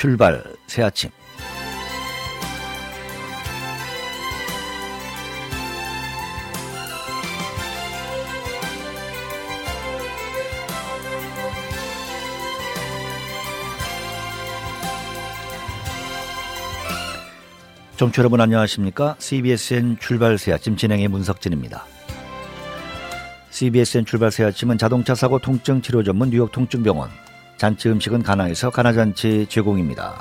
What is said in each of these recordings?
출발 새 아침 정치 여러분 안녕하십니까? CBSN 출발 새 아침 진행의 문석진입니다. CBSN 출발 새 아침은 자동차 사고 통증 치료 전문 뉴욕 통증병원 잔치 음식은 가나에서 가나잔치 제공입니다.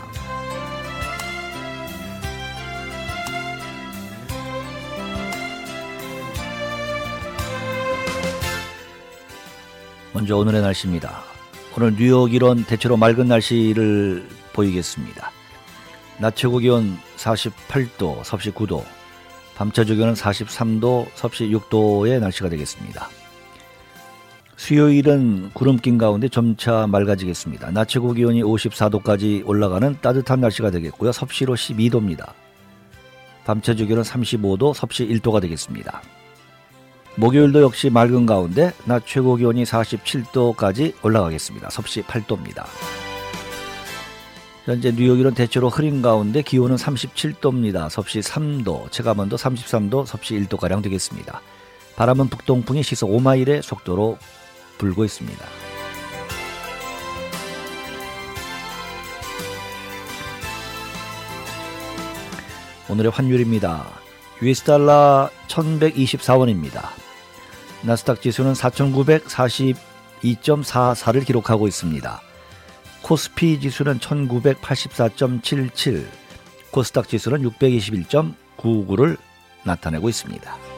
먼저 오늘의 날씨입니다. 오늘 뉴욕 이런 대체로 맑은 날씨를 보이겠습니다. 낮 최고 기온 48도, 섭씨 9도, 밤 최저 기온은 43도, 섭씨 6도의 날씨가 되겠습니다. 수요일은 구름 낀 가운데 점차 맑아지겠습니다. 낮 최고 기온이 54도까지 올라가는 따뜻한 날씨가 되겠고요. 섭씨로 12도입니다. 밤 최저 기온은 35도, 섭씨 1도가 되겠습니다. 목요일도 역시 맑은 가운데 낮 최고 기온이 47도까지 올라가겠습니다. 섭씨 8도입니다. 현재 뉴욕일은 대체로 흐린 가운데 기온은 37도입니다. 섭씨 3도, 체감온도 33도, 섭씨 1도가량 되겠습니다. 바람은 북동풍이 시속 5마일의 속도로 불고 있습니다. 오늘의 환율입니다. US 달러 1124원입니다. 나스닥 지수는 4942.44를 기록하고 있습니다. 코스피 지수는 1984.77, 코스닥 지수는 621.99를 나타내고 있습니다.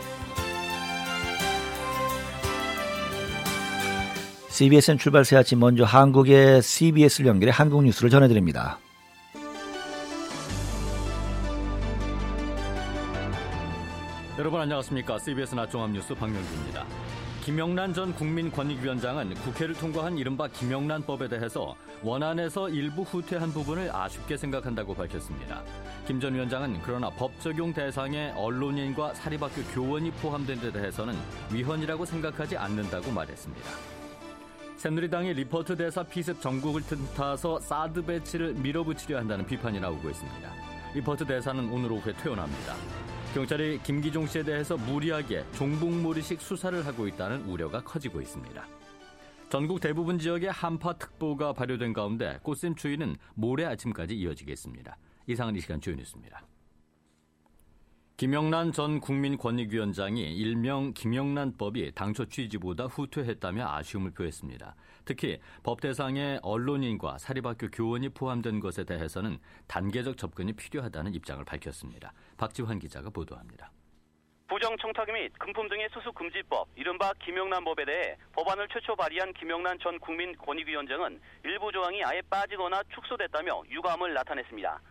CBSN 출발 새 아침 먼저 한국의 CBS를 연결해 한국 뉴스를 전해드립니다. 여러분 안녕하십니까? CBS 낮 종합뉴스 박명규입니다. 김영란 전 국민권익위원장은 국회를 통과한 이른바 김영란법에 대해서 원안에서 일부 후퇴한 부분을 아쉽게 생각한다고 밝혔습니다. 김 전 위원장은 그러나 법 적용 대상에 언론인과 사립학교 교원이 포함된 데 대해서는 위헌이라고 생각하지 않는다고 말했습니다. 새누리당이 리퍼트 대사 피습 정국을 틈타서 사드 배치를 밀어붙이려 한다는 비판이 나오고 있습니다. 리퍼트 대사는 오늘 오후에 퇴원합니다. 경찰이 김기종 씨에 대해서 무리하게 종북몰이식 수사를 하고 있다는 우려가 커지고 있습니다. 전국 대부분 지역에 한파특보가 발효된 가운데 꽃샘 추위는 모레 아침까지 이어지겠습니다. 이상은 이 시간 주요 뉴스입니다. 김영란 전 국민권익위원장이 일명 김영란법이 당초 취지보다 후퇴했다며 아쉬움을 표했습니다. 특히 법 대상에 언론인과 사립학교 교원이 포함된 것에 대해서는 단계적 접근이 필요하다는 입장을 밝혔습니다. 박지환 기자가 보도합니다. 부정 청탁 및 금품 등의 수수 금지법, 이른바 김영란법에 대해 법안을 최초 발의한 김영란 전 국민권익위원장은 일부 조항이 아예 빠지거나 축소됐다며 유감을 나타냈습니다.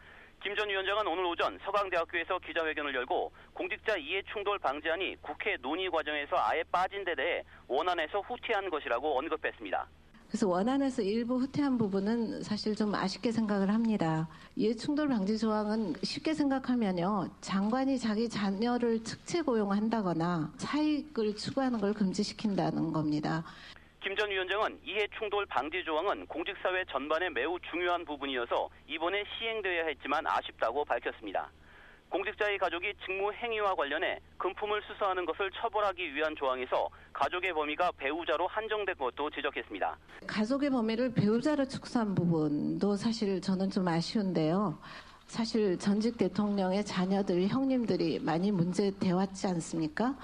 김 전 위원장은 오늘 오전 서강대학교에서 기자회견을 열고 공직자 이해 충돌 방지안이 국회 논의 과정에서 아예 빠진 데 대해 원안에서 후퇴한 것이라고 언급했습니다. 그래서 원안에서 일부 후퇴한 부분은 사실 좀 아쉽게 생각을 합니다. 이해 충돌 방지 조항은 쉽게 생각하면요. 장관이 자기 자녀를 특채 고용한다거나 사익을 추구하는 걸 금지시킨다는 겁니다. 김 전 위원장은 이해 충돌 방지 조항은 공직사회 전반에 매우 중요한 부분이어서 이번에 시행되어야 했지만 아쉽다고 밝혔습니다. 공직자의 가족이 직무 행위와 관련해 금품을 수수하는 것을 처벌하기 위한 조항에서 가족의 범위가 배우자로 한정된 것도 지적했습니다. 가족의 범위를 배우자로 축소한 부분도 사실 저는 좀 아쉬운데요. 사실 전직 대통령의 자녀들, 형님들이 많이 문제돼 왔지 않습니까?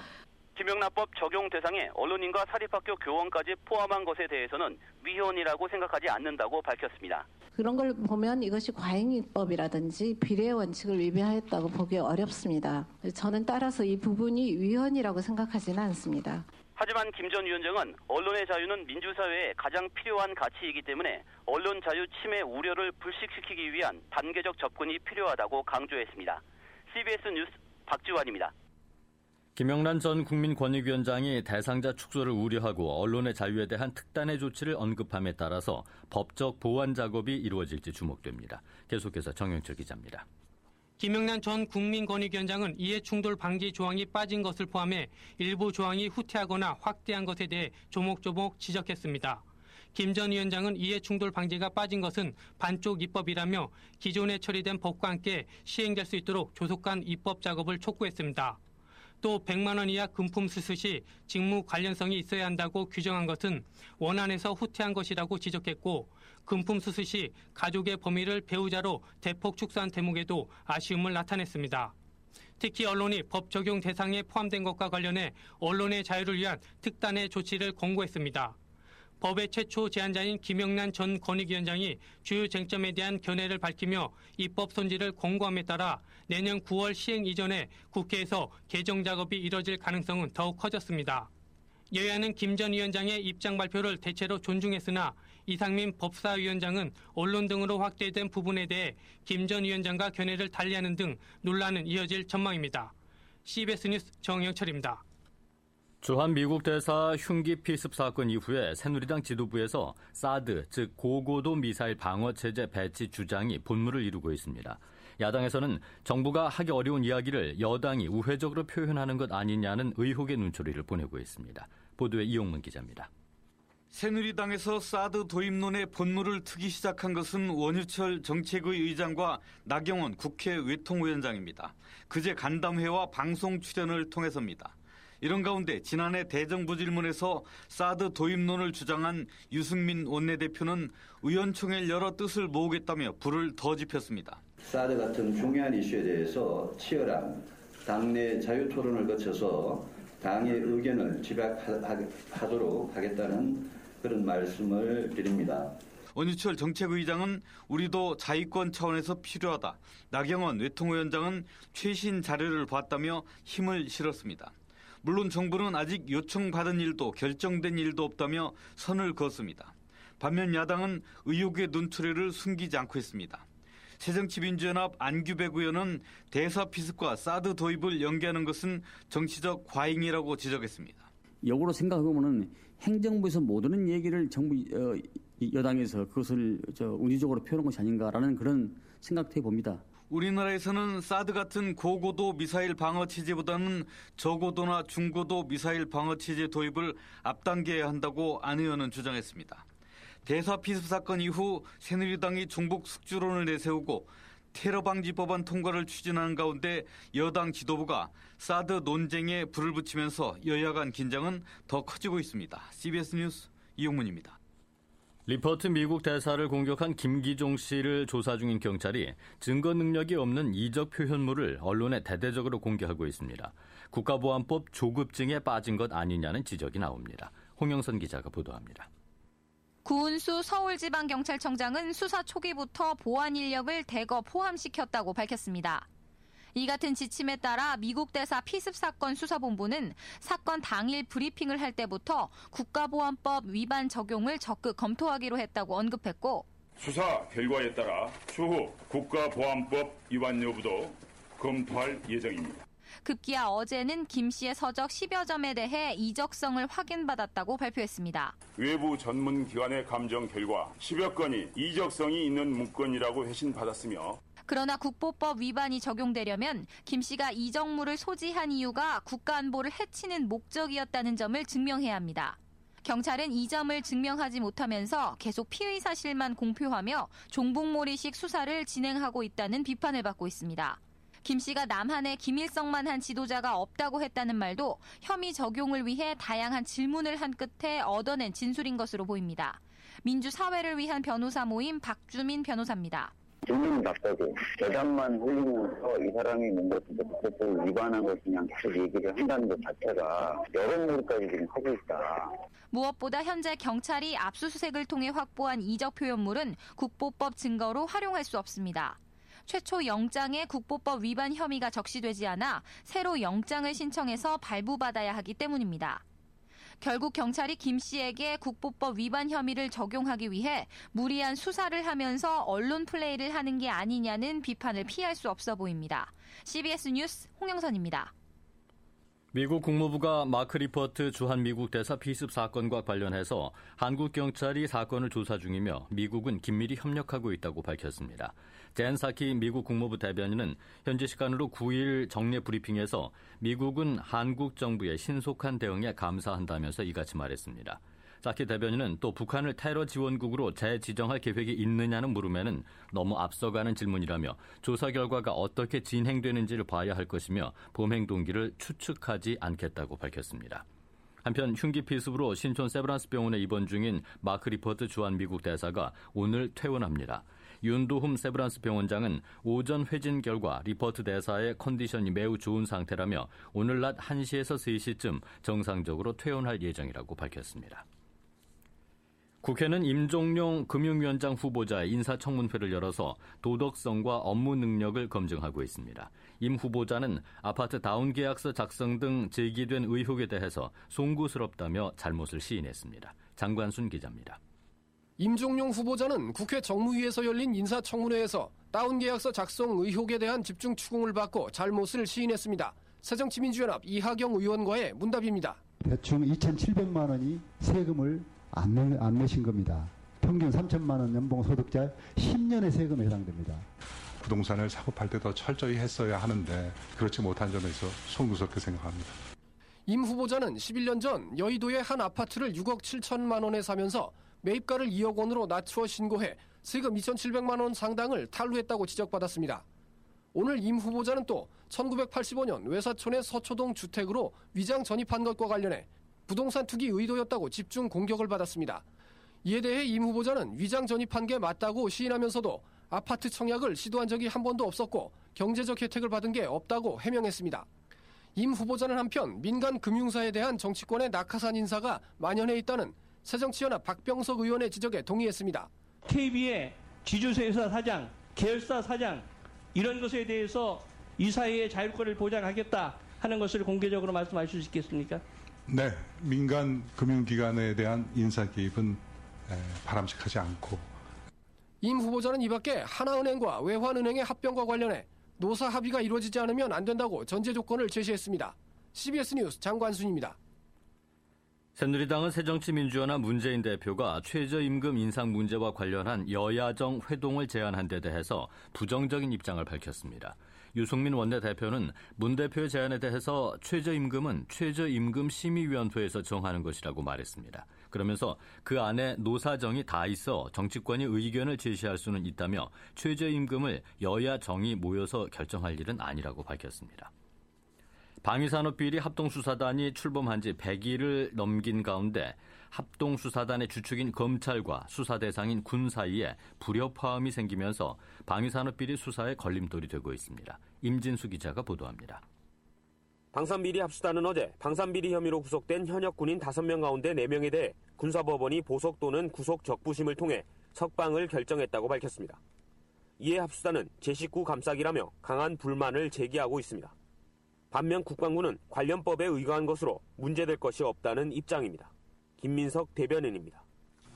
김영란법 적용 대상에 언론인과 사립학교 교원까지 포함한 것에 대해서는 위헌이라고 생각하지 않는다고 밝혔습니다. 그런 걸 보면 이것이 과잉입법이라든지 비례 원칙을 위배하였다고 보기 어렵습니다. 저는 따라서 이 부분이 위헌이라고 생각하지는 않습니다. 하지만 김 전 위원장은 언론의 자유는 민주사회에 가장 필요한 가치이기 때문에 언론 자유 침해 우려를 불식시키기 위한 단계적 접근이 필요하다고 강조했습니다. CBS 뉴스 박지환입니다. 김영란 전 국민권익위원장이 대상자 축소를 우려하고 언론의 자유에 대한 특단의 조치를 언급함에 따라서 법적 보완 작업이 이루어질지 주목됩니다. 계속해서 정영철 기자입니다. 김영란 전 국민권익위원장은 이해 충돌 방지 조항이 빠진 것을 포함해 일부 조항이 후퇴하거나 확대한 것에 대해 조목조목 지적했습니다. 김 전 위원장은 이해 충돌 방지가 빠진 것은 반쪽 입법이라며 기존에 처리된 법과 함께 시행될 수 있도록 조속한 입법 작업을 촉구했습니다. 또 100만 원 이하 금품 수수 시 직무 관련성이 있어야 한다고 규정한 것은 원안에서 후퇴한 것이라고 지적했고 금품 수수 시 가족의 범위를 배우자로 대폭 축소한 대목에도 아쉬움을 나타냈습니다. 특히 언론이 법 적용 대상에 포함된 것과 관련해 언론의 자유를 위한 특단의 조치를 권고했습니다. 법의 최초 제안자인 김영란 전 권익위원장이 주요 쟁점에 대한 견해를 밝히며 입법 손질을 권고함에 따라 내년 9월 시행 이전에 국회에서 개정 작업이 이뤄질 가능성은 더욱 커졌습니다. 여야는 김 전 위원장의 입장 발표를 대체로 존중했으나 이상민 법사위원장은 언론 등으로 확대된 부분에 대해 김 전 위원장과 견해를 달리하는 등 논란은 이어질 전망입니다. CBS 뉴스 정영철입니다. 주한 미국 대사 흉기 피습 사건 이후에 새누리당 지도부에서 사드, 즉 고고도 미사일 방어 체제 배치 주장이 본물을 이루고 있습니다. 야당에서는 정부가 하기 어려운 이야기를 여당이 우회적으로 표현하는 것 아니냐는 의혹의 눈초리를 보내고 있습니다. 보도에 이용문 기자입니다. 새누리당에서 사드 도입론의 본물을 트기 시작한 것은 원유철 정책의 의장과 나경원 국회 외통위원장입니다. 그제 간담회와 방송 출연을 통해서입니다. 이런 가운데 지난해 대정부 질문에서 사드 도입론을 주장한 유승민 원내대표는 의원총회를 열어 뜻을 모으겠다며 불을 더 지폈습니다. 사드 같은 중요한 이슈에 대해서 치열한 당내 자유 토론을 거쳐서 당의 의견을 집약하도록 하겠다는 그런 말씀을 드립니다. 원유철 정책의장은 우리도 자위권 차원에서 필요하다. 나경원 외통위원장은 최신 자료를 봤다며 힘을 실었습니다. 물론 정부는 아직 요청받은 일도 결정된 일도 없다며 선을 그었습니다. 반면 야당은 의혹의 눈초리를 숨기지 않고 있습니다. 새정치민주연합 안규백 의원은 대사 피습과 사드 도입을 연계하는 것은 정치적 과잉이라고 지적했습니다. 역으로 생각해보면 행정부에서 모든 얘기를 정부 어, 여당에서 그것을 운이적으로 표현한 것이 아닌가라는 그런 생각도 해봅니다. 우리나라에서는 사드 같은 고고도 미사일 방어 체제보다는 저고도나 중고도 미사일 방어 체제 도입을 앞당겨야 한다고 안 의원은 주장했습니다. 대사 피습 사건 이후 새누리당이 종북 숙주론을 내세우고 테러 방지 법안 통과를 추진하는 가운데 여당 지도부가 사드 논쟁에 불을 붙이면서 여야 간 긴장은 더 커지고 있습니다. CBS 뉴스 이용문입니다. 리퍼트 미국 대사를 공격한 김기종 씨를 조사 중인 경찰이 증거 능력이 없는 이적 표현물을 언론에 대대적으로 공개하고 있습니다. 국가보안법 조급증에 빠진 것 아니냐는 지적이 나옵니다. 홍영선 기자가 보도합니다. 구은수 서울지방경찰청장은 수사 초기부터 보안 인력을 대거 포함시켰다고 밝혔습니다. 이 같은 지침에 따라 미국 대사 피습 사건 수사본부는 사건 당일 브리핑을 할 때부터 국가보안법 위반 적용을 적극 검토하기로 했다고 언급했고 수사 결과에 따라 추후 국가보안법 위반 여부도 검토할 예정입니다. 급기야 어제는 김 씨의 서적 10여 점에 대해 이적성을 확인받았다고 발표했습니다. 외부 전문 기관의 감정 결과 10여 건이 이적성이 있는 문건이라고 회신받았으며 그러나 국보법 위반이 적용되려면 김 씨가 이정물을 소지한 이유가 국가안보를 해치는 목적이었다는 점을 증명해야 합니다. 경찰은 이 점을 증명하지 못하면서 계속 피의 사실만 공표하며 종북몰이식 수사를 진행하고 있다는 비판을 받고 있습니다. 김 씨가 남한에 김일성만 한 지도자가 없다고 했다는 말도 혐의 적용을 위해 다양한 질문을 한 끝에 얻어낸 진술인 것으로 보입니다. 민주사회를 위한 변호사 모임 박주민 변호사입니다. 질문 답하고 대답만 흘리면서 이 사람이 뭔가 법을 위반한 것이 그냥 계속 얘기를 한다는 것 자체가 여론몰이까지 지금 하고 있다. 무엇보다 현재 경찰이 압수수색을 통해 확보한 이적 표현물은 국보법 증거로 활용할 수 없습니다. 최초 영장에 국보법 위반 혐의가 적시되지 않아 새로 영장을 신청해서 발부받아야 하기 때문입니다. 결국 경찰이 김 씨에게 국보법 위반 혐의를 적용하기 위해 무리한 수사를 하면서 언론 플레이를 하는 게 아니냐는 비판을 피할 수 없어 보입니다. CBS 뉴스 홍영선입니다. 미국 국무부가 마크 리퍼트 주한 미국 대사 피습 사건과 관련해서 한국 경찰이 사건을 조사 중이며 미국은 긴밀히 협력하고 있다고 밝혔습니다. 젠 사키 미국 국무부 대변인은 현지 시간으로 9일 정례 브리핑에서 미국은 한국 정부의 신속한 대응에 감사한다면서 이같이 말했습니다. 사키 대변인은 또 북한을 테러 지원국으로 재지정할 계획이 있느냐는 물음에는 너무 앞서가는 질문이라며 조사 결과가 어떻게 진행되는지를 봐야 할 것이며 범행 동기를 추측하지 않겠다고 밝혔습니다. 한편 흉기 피습으로 신촌 세브란스 병원에 입원 중인 마크 리퍼트 주한 미국 대사가 오늘 퇴원합니다. 윤도흠 세브란스 병원장은 오전 회진 결과 리퍼트 대사의 컨디션이 매우 좋은 상태라며 오늘 낮 1시에서 3시쯤 정상적으로 퇴원할 예정이라고 밝혔습니다. 국회는 임종용 금융위원장 후보자의 인사청문회를 열어서 도덕성과 업무 능력을 검증하고 있습니다. 임 후보자는 아파트 다운 계약서 작성 등 제기된 의혹에 대해서 송구스럽다며 잘못을 시인했습니다. 장관순 기자입니다. 임종용 후보자는 국회 정무위에서 열린 인사청문회에서 다운 계약서 작성 의혹에 대한 집중 추궁을 받고 잘못을 시인했습니다. 새정치민주연합 이하경 의원과의 문답입니다. 대충 2,700만 원이 세금을 안, 내, 안 내신 겁니다. 평균 3천만 원 연봉 소득자 10년의 세금에 해당됩니다. 부동산을 사고 팔 때 더 철저히 했어야 하는데 그렇지 못한 점에서 송구스럽게 생각합니다. 임 후보자는 11년 전 여의도의 한 아파트를 6억 7천만 원에 사면서 매입가를 2억 원으로 낮추어 신고해 세금 2,700만 원 상당을 탈루했다고 지적받았습니다. 오늘 임 후보자는 또 1985년 외사촌의 서초동 주택으로 위장 전입한 것과 관련해 부동산 투기 의도였다고 집중 공격을 받았습니다. 이에 대해 임 후보자는 위장 전입한 게 맞다고 시인하면서도 아파트 청약을 시도한 적이 한 번도 없었고 경제적 혜택을 받은 게 없다고 해명했습니다. 임 후보자는 한편 민간 금융사에 대한 정치권의 낙하산 인사가 만연해 있다는 새정치연합 박병석 의원의 지적에 동의했습니다. KB의 지주회사 사장, 계열사 사장 이런 것에 대해서 이 사회의 자율권을 보장하겠다 하는 것을 공개적으로 말씀하실 수 있겠습니까? 네, 민간 금융기관에 대한 인사 개입은 바람직하지 않고 임 후보자는 이 밖에 하나은행과 외환은행의 합병과 관련해 노사 합의가 이루어지지 않으면 안 된다고 전제 조건을 제시했습니다. CBS 뉴스 장관순입니다. 새누리당은 새정치민주연합 문재인 대표가 최저임금 인상 문제와 관련한 여야정 회동을 제안한 데 대해서 부정적인 입장을 밝혔습니다. 유승민 원내대표는 문 대표의 제안에 대해서 최저임금은 최저임금 심의위원회에서 정하는 것이라고 말했습니다. 그러면서 그 안에 노사정이 다 있어 정치권이 의견을 제시할 수는 있다며 최저임금을 여야 정이 모여서 결정할 일은 아니라고 밝혔습니다. 방위산업 비리 합동수사단이 출범한 지 100일을 넘긴 가운데 합동수사단의 주축인 검찰과 수사 대상인 군 사이에 불협화음이 생기면서 방위산업 비리 수사에 걸림돌이 되고 있습니다. 임진수 기자가 보도합니다. 방산비리 합수단은 어제 방산비리 혐의로 구속된 현역 군인 5명 가운데 4명에 대해 군사법원이 보석 또는 구속 적부심을 통해 석방을 결정했다고 밝혔습니다. 이에 합수단은 제 식구 감싸기라며 강한 불만을 제기하고 있습니다. 반면 국방부는 관련 법에 의거한 것으로 문제될 것이 없다는 입장입니다. 김민석 대변인입니다.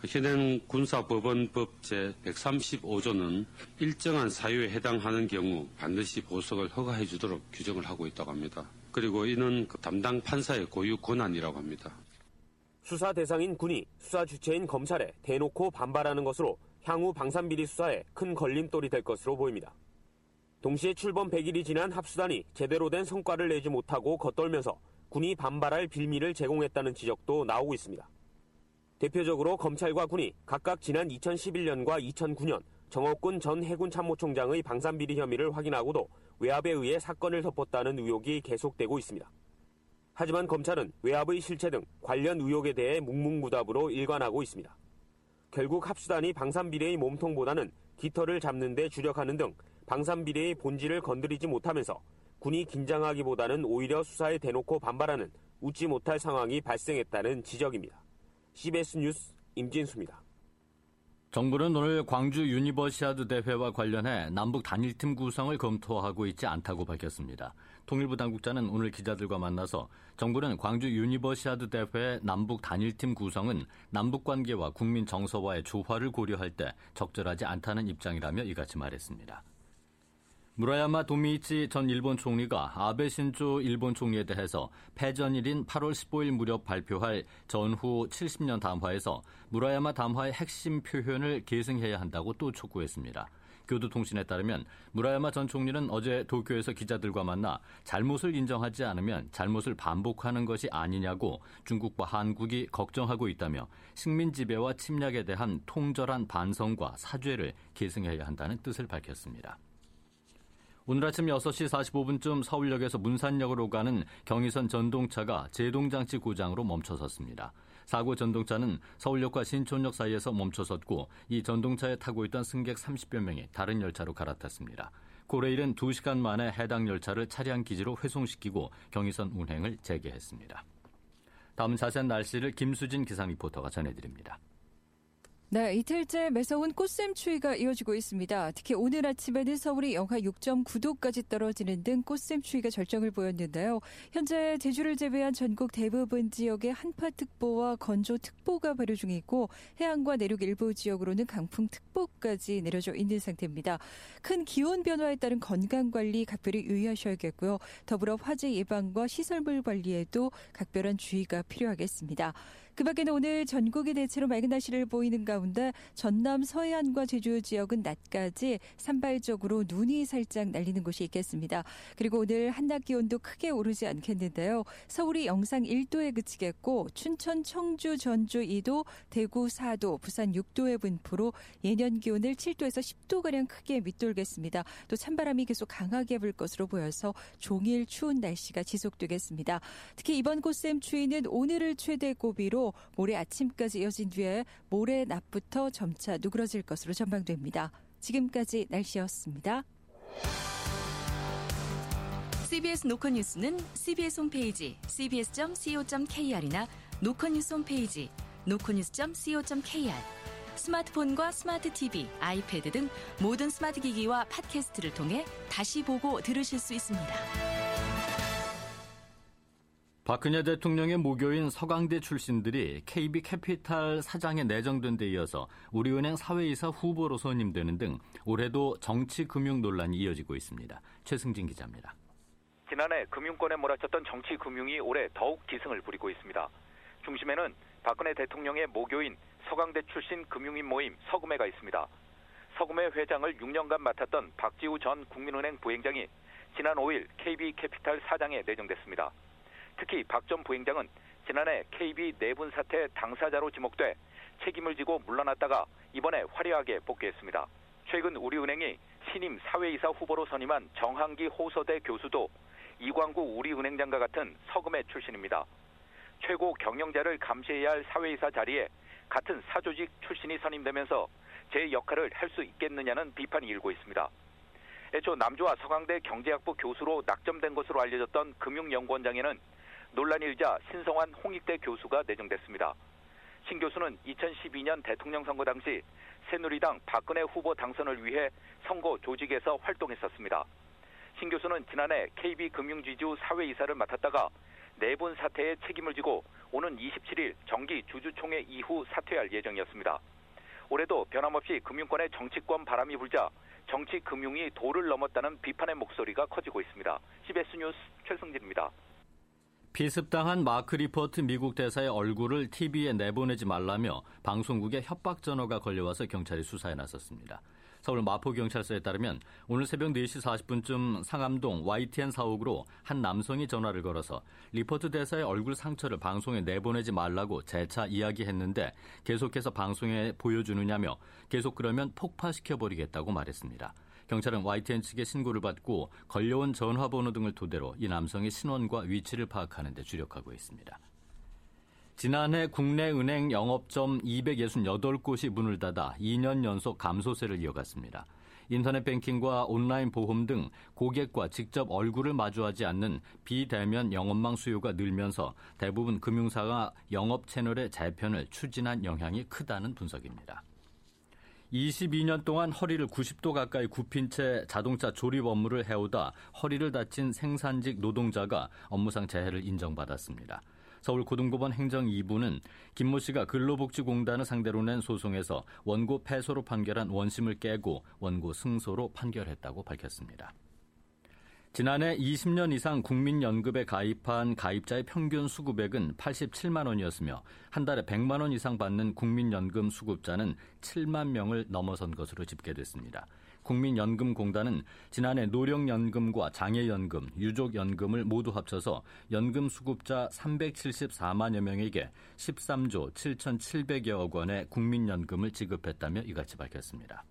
현행 군사법원법 제135조는 일정한 사유에 해당하는 경우 반드시 보석을 허가해 주도록 규정을 하고 있다고 합니다. 그리고 이는 그 담당 판사의 고유 권한이라고 합니다. 수사 대상인 군이 수사 주체인 검찰에 대놓고 반발하는 것으로 향후 방산비리 수사에 큰 걸림돌이 될 것으로 보입니다. 동시에 출범 100일이 지난 합수단이 제대로 된 성과를 내지 못하고 겉돌면서 군이 반발할 빌미를 제공했다는 지적도 나오고 있습니다. 대표적으로 검찰과 군이 각각 지난 2011년과 2009년 정옥군 전 해군 참모총장의 방산비리 혐의를 확인하고도 외압에 의해 사건을 덮었다는 의혹이 계속되고 있습니다. 하지만 검찰은 외압의 실체 등 관련 의혹에 대해 묵묵무답으로 일관하고 있습니다. 결국 합수단이 방산비리의 몸통보다는 깃털을 잡는 데 주력하는 등 방산비리의 본질을 건드리지 못하면서 군이 긴장하기보다는 오히려 수사에 대놓고 반발하는 웃지 못할 상황이 발생했다는 지적입니다. CBS 뉴스 임진수입니다. 정부는 오늘 광주 유니버시아드 대회와 관련해 남북 단일팀 구성을 검토하고 있지 않다고 밝혔습니다. 통일부 당국자는 오늘 기자들과 만나서 정부는 광주 유니버시아드 대회 남북 단일팀 구성은 남북 관계와 국민 정서와의 조화를 고려할 때 적절하지 않다는 입장이라며 이같이 말했습니다. 무라야마 도미이치 전 일본 총리가 아베 신조 일본 총리에 대해서 패전일인 8월 15일 무렵 발표할 전후 70년 담화에서 무라야마 담화의 핵심 표현을 계승해야 한다고 또 촉구했습니다. 교도통신에 따르면 무라야마 전 총리는 어제 도쿄에서 기자들과 만나 잘못을 인정하지 않으면 잘못을 반복하는 것이 아니냐고 중국과 한국이 걱정하고 있다며 식민 지배와 침략에 대한 통절한 반성과 사죄를 계승해야 한다는 뜻을 밝혔습니다. 오늘 아침 6시 45분쯤 서울역에서 문산역으로 가는 경의선 전동차가 제동장치 고장으로 멈춰섰습니다. 사고 전동차는 서울역과 신촌역 사이에서 멈춰섰고 이 전동차에 타고 있던 승객 30여 명이 다른 열차로 갈아탔습니다. 고레일은 2시간 만에 해당 열차를 차량 기지로 회송시키고 경의선 운행을 재개했습니다. 다음 자세한 날씨를 김수진 기상 리포터가 전해드립니다. 네, 이틀째 매서운 꽃샘 추위가 이어지고 있습니다. 특히 오늘 아침에는 서울이 영하 6.9도까지 떨어지는 등 꽃샘 추위가 절정을 보였는데요. 현재 제주를 제외한 전국 대부분 지역에 한파특보와 건조특보가 발효 중이고 해안과 내륙 일부 지역으로는 강풍특보까지 내려져 있는 상태입니다. 큰 기온 변화에 따른 건강관리 각별히 유의하셔야겠고요. 더불어 화재 예방과 시설물 관리에도 각별한 주의가 필요하겠습니다. 그 밖에는 오늘 전국이 대체로 맑은 날씨를 보이는 가운데 전남 서해안과 제주 지역은 낮까지 산발적으로 눈이 살짝 날리는 곳이 있겠습니다. 그리고 오늘 한낮 기온도 크게 오르지 않겠는데요. 서울이 영상 1도에 그치겠고 춘천, 청주, 전주 2도, 대구 4도, 부산 6도의 분포로 예년 기온을 7도에서 10도가량 크게 밑돌겠습니다. 또 찬바람이 계속 강하게 불 것으로 보여서 종일 추운 날씨가 지속되겠습니다. 특히 이번 꽃샘 추위는 오늘을 최대 고비로 모레 아침까지 이어진 뒤에 모레 낮부터 점차 누그러질 것으로 전망됩니다. 지금까지 날씨였습니다. CBS 노컷 뉴스는 CBS 홈페이지 cbs.co.kr이나 노컷 뉴스 홈페이지 nocutnews.co.kr 스마트폰과 스마트 TV, 아이패드 등 모든 스마트 기기와 팟캐스트를 통해 다시 보고 들으실 수 있습니다. 박근혜 대통령의 모교인 서강대 출신들이 KB 캐피탈 사장에 내정된 데 이어서 우리은행 사외이사 후보로 선임되는 등 올해도 정치 금융 논란이 이어지고 있습니다. 최승진 기자입니다. 지난해 금융권에 몰아쳤던 정치 금융이 올해 더욱 기승을 부리고 있습니다. 중심에는 박근혜 대통령의 모교인 서강대 출신 금융인 모임 서금회가 있습니다. 서금회 회장을 6년간 맡았던 박지우 전 국민은행 부행장이 지난 5일 KB 캐피탈 사장에 내정됐습니다. 특히 박 전 부행장은 지난해 KB 내분 사태 당사자로 지목돼 책임을 지고 물러났다가 이번에 화려하게 복귀했습니다. 최근 우리은행이 신임 사외이사 후보로 선임한 정한기 호서대 교수도 이광구 우리은행장과 같은 서금회 출신입니다. 최고 경영자를 감시해야 할 사회이사 자리에 같은 사조직 출신이 선임되면서 제 역할을 할 수 있겠느냐는 비판이 일고 있습니다. 애초 남조와 서강대 경제학부 교수로 낙점된 것으로 알려졌던 금융연구원장에는 논란이 일자 신성환 홍익대 교수가 내정됐습니다. 신 교수는 2012년 대통령 선거 당시 새누리당 박근혜 후보 당선을 위해 선거 조직에서 활동했었습니다. 신 교수는 지난해 KB금융지주 사회이사를 맡았다가 내분 사태에 책임을 지고 오는 27일 정기 주주총회 이후 사퇴할 예정이었습니다. 올해도 변함없이 금융권의 정치권 바람이 불자 정치 금융이 도를 넘었다는 비판의 목소리가 커지고 있습니다. CBS 뉴스 최승진입니다. 피습당한 마크 리포트 미국 대사의 얼굴을 TV에 내보내지 말라며 방송국에 협박 전화가 걸려와서 경찰이 수사에 나섰습니다. 서울 마포경찰서에 따르면 오늘 새벽 4시 40분쯤 상암동 YTN 사옥으로 한 남성이 전화를 걸어서 리포트 대사의 얼굴 상처를 방송에 내보내지 말라고 재차 이야기했는데 계속해서 방송에 보여주느냐며 계속 그러면 폭파시켜버리겠다고 말했습니다. 경찰은 YTN 측의 신고를 받고 걸려온 전화번호 등을 토대로 이 남성의 신원과 위치를 파악하는 데 주력하고 있습니다. 지난해 국내 은행 영업점 268곳이 문을 닫아 2년 연속 감소세를 이어갔습니다. 인터넷 뱅킹과 온라인 보험 등 고객과 직접 얼굴을 마주하지 않는 비대면 영업망 수요가 늘면서 대부분 금융사가 영업 채널의 재편을 추진한 영향이 크다는 분석입니다. 22년 동안 허리를 90도 가까이 굽힌 채 자동차 조립 업무를 해오다 허리를 다친 생산직 노동자가 업무상 재해를 인정받았습니다. 서울 고등법원 행정 2부는 김모 씨가 근로복지공단을 상대로 낸 소송에서 원고 패소로 판결한 원심을 깨고 원고 승소로 판결했다고 밝혔습니다. 지난해 20년 이상 국민연금에 가입한 가입자의 평균 수급액은 87만 원이었으며 한 달에 100만 원 이상 받는 국민연금 수급자는 7만 명을 넘어선 것으로 집계됐습니다. 국민연금공단은 지난해 노령연금과 장애연금, 유족연금을 모두 합쳐서 연금 수급자 374만여 명에게 13조 7,700여억 원의 국민연금을 지급했다며 이같이 밝혔습니다.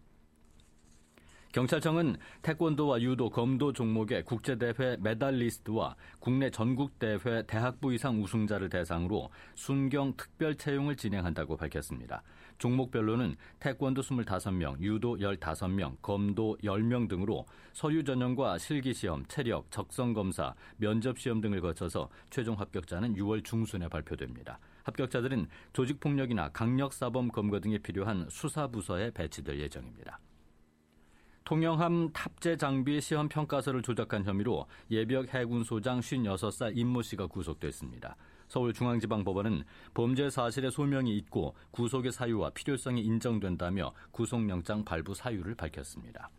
경찰청은 태권도와 유도, 검도 종목의 국제대회 메달리스트와 국내 전국대회 대학부 이상 우승자를 대상으로 순경 특별 채용을 진행한다고 밝혔습니다. 종목별로는 태권도 25명, 유도 15명, 검도 10명 등으로 서류 전형과 실기 시험, 체력, 적성 검사, 면접 시험 등을 거쳐서 최종 합격자는 6월 중순에 발표됩니다. 합격자들은 조직폭력이나 강력사범 검거 등에 필요한 수사부서에 배치될 예정입니다. 통영함 탑재 장비 시험 평가서를 조작한 혐의로 예비역 해군소장 56살 임모 씨가 구속됐습니다. 서울중앙지방법원은 범죄 사실의 소명이 있고 구속의 사유와 필요성이 인정된다며 구속영장 발부 사유를 밝혔습니다.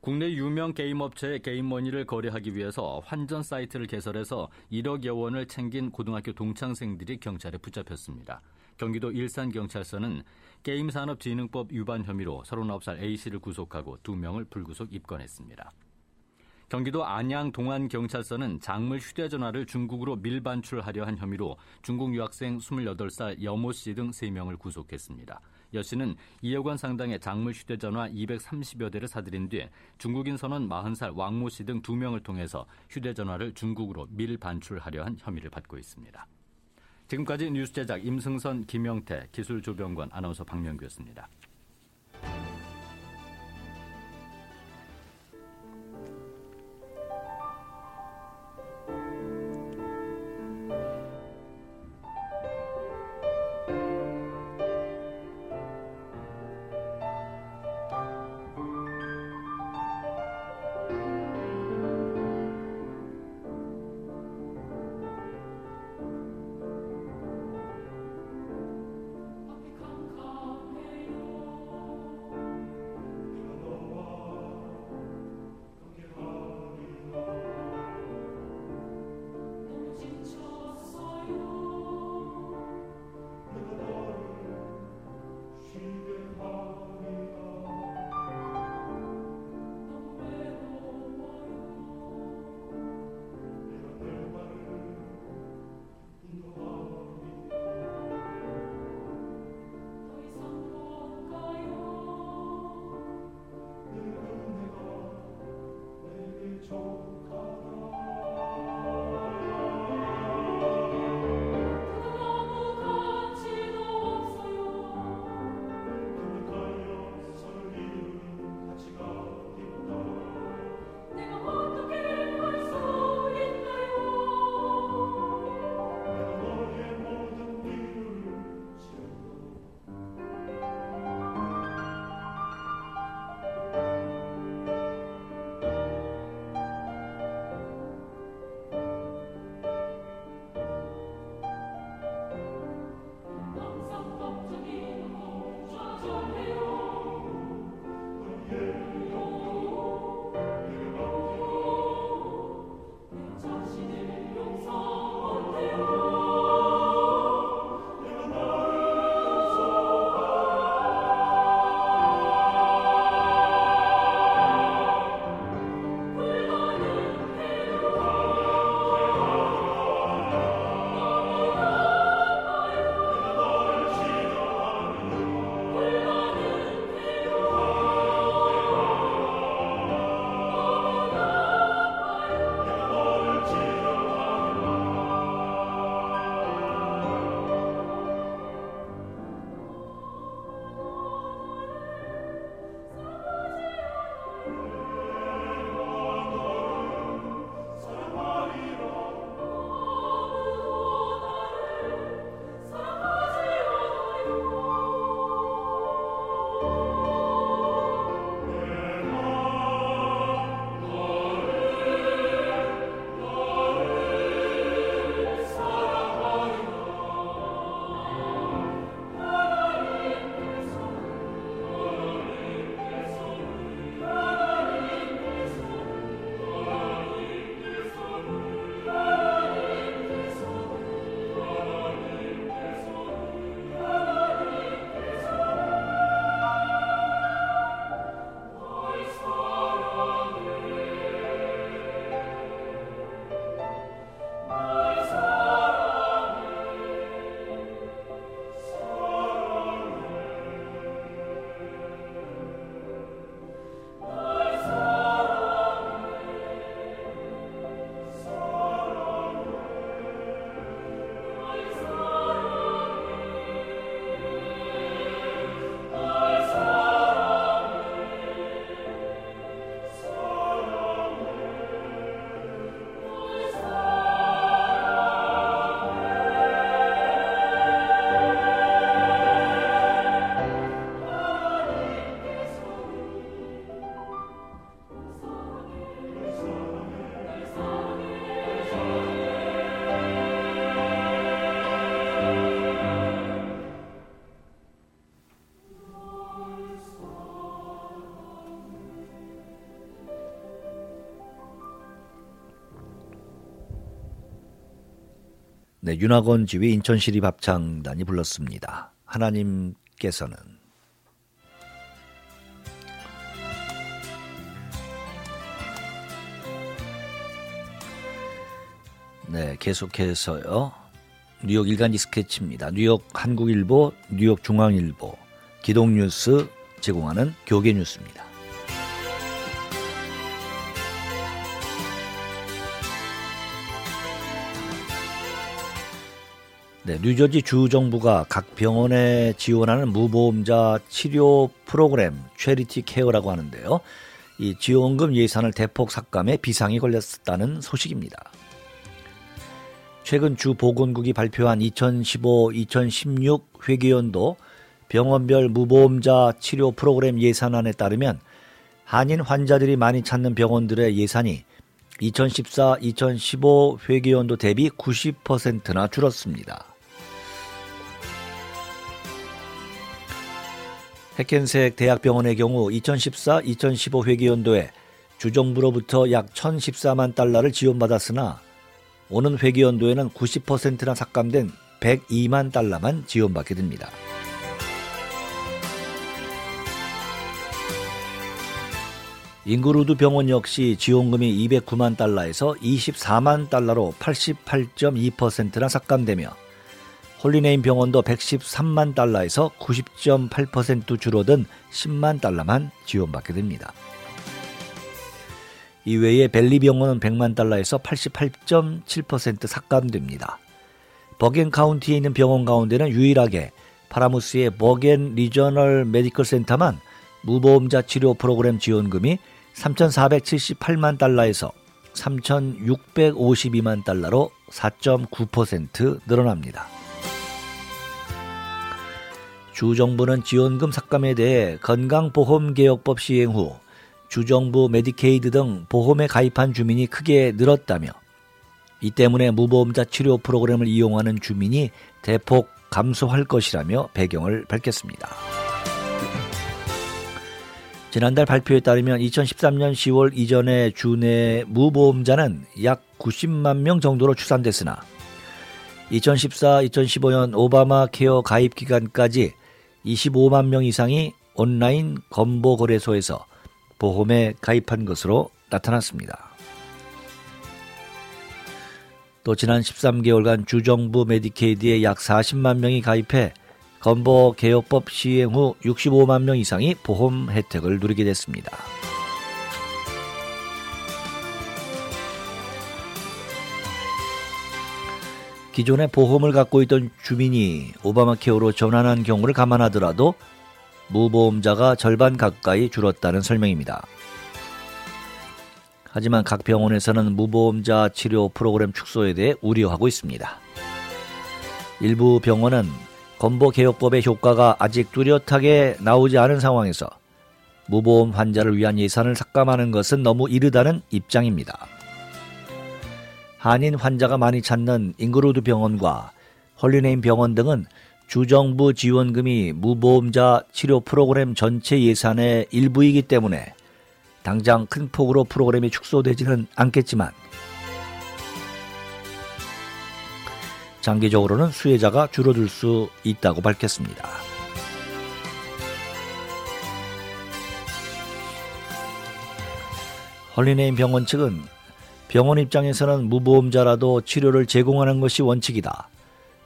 국내 유명 게임 업체의 게임 머니를 거래하기 위해서 환전 사이트를 개설해서 1억여 원을 챙긴 고등학교 동창생들이 경찰에 붙잡혔습니다. 경기도 일산경찰서는 게임산업진흥법 위반 혐의로 39살 A씨를 구속하고 2명을 불구속 입건했습니다. 경기도 안양 동안경찰서는 작물 휴대전화를 중국으로 밀반출하려 한 혐의로 중국 유학생 28살 여모 씨 등 3명을 구속했습니다. 여 씨는 2억 원 상당의 작물 휴대전화 230여 대를 사들인 뒤 중국인 선원 40살 왕모 씨 등 2명을 통해서 휴대전화를 중국으로 밀반출하려 한 혐의를 받고 있습니다. 지금까지 뉴스 제작 임승선, 김영태, 기술 조병관, 아나운서 박명규였습니다. 네, 윤학원 지휘 인천시립 합창단이 불렀습니다. 하나님께서는 네, 계속해서요. 뉴욕 일간지 스케치입니다. 뉴욕 한국일보, 뉴욕 중앙일보, 기동뉴스 제공하는 교계 뉴스입니다. 네, 뉴저지 주 정부가 각 병원에 지원하는 무보험자 치료 프로그램 체리티 케어라고 하는데요. 이 지원금 예산을 대폭 삭감해 비상이 걸렸다는 소식입니다. 최근 주 보건국이 발표한 2015-2016 회계연도 병원별 무보험자 치료 프로그램 예산안에 따르면 한인 환자들이 많이 찾는 병원들의 예산이 2014-2015 회계연도 대비 90%나 줄었습니다. 핵켄색 대학병원의 경우 2014-2015 회계연도에 주정부로부터 약 1,014만 달러를 지원받았으나 오는 회계연도에는 90%나 삭감된 102만 달러만 지원받게 됩니다. 잉글우드 병원 역시 지원금이 209만 달러에서 24만 달러로 88.2%나 삭감되며 홀리네임 병원도 113만 달러에서 90.8% 줄어든 10만 달러만 지원받게 됩니다. 이외에 벨리 병원은 100만 달러에서 88.7% 삭감됩니다. 버겐 카운티에 있는 병원 가운데는 유일하게 파라무스의 버겐 리저널 메디컬 센터만 무보험자 치료 프로그램 지원금이 3,478만 달러에서 3,652만 달러로 4.9% 늘어납니다. 주정부는 지원금 삭감에 대해 건강보험개혁법 시행 후 주정부 메디케이드 등 보험에 가입한 주민이 크게 늘었다며 이 때문에 무보험자 치료 프로그램을 이용하는 주민이 대폭 감소할 것이라며 배경을 밝혔습니다. 지난달 발표에 따르면 2013년 10월 이전의 주내 무보험자는 약 90만 명 정도로 추산됐으나 2014-2015년 오바마 케어 가입 기간까지 25만 명 이상이 온라인 건보 거래소에서 보험에 가입한 것으로 나타났습니다. 또 지난 13개월간 주정부 메디케이드에 약 40만 명이 가입해 건보 개혁법 시행 후 65만 명 이상이 보험 혜택을 누리게 됐습니다. 기존에 보험을 갖고 있던 주민이 오바마 케어로 전환한 경우를 감안하더라도 무보험자가 절반 가까이 줄었다는 설명입니다. 하지만 각 병원에서는 무보험자 치료 프로그램 축소에 대해 우려하고 있습니다. 일부 병원은 건보 개혁법의 효과가 아직 뚜렷하게 나오지 않은 상황에서 무보험 환자를 위한 예산을 삭감하는 것은 너무 이르다는 입장입니다. 한인 환자가 많이 찾는 잉글우드 병원과 홀리네임 병원 등은 주정부 지원금이 무보험자 치료 프로그램 전체 예산의 일부이기 때문에 당장 큰 폭으로 프로그램이 축소되지는 않겠지만 장기적으로는 수혜자가 줄어들 수 있다고 밝혔습니다. 헐리네임 병원 측은 병원 입장에서는 무보험자라도 치료를 제공하는 것이 원칙이다.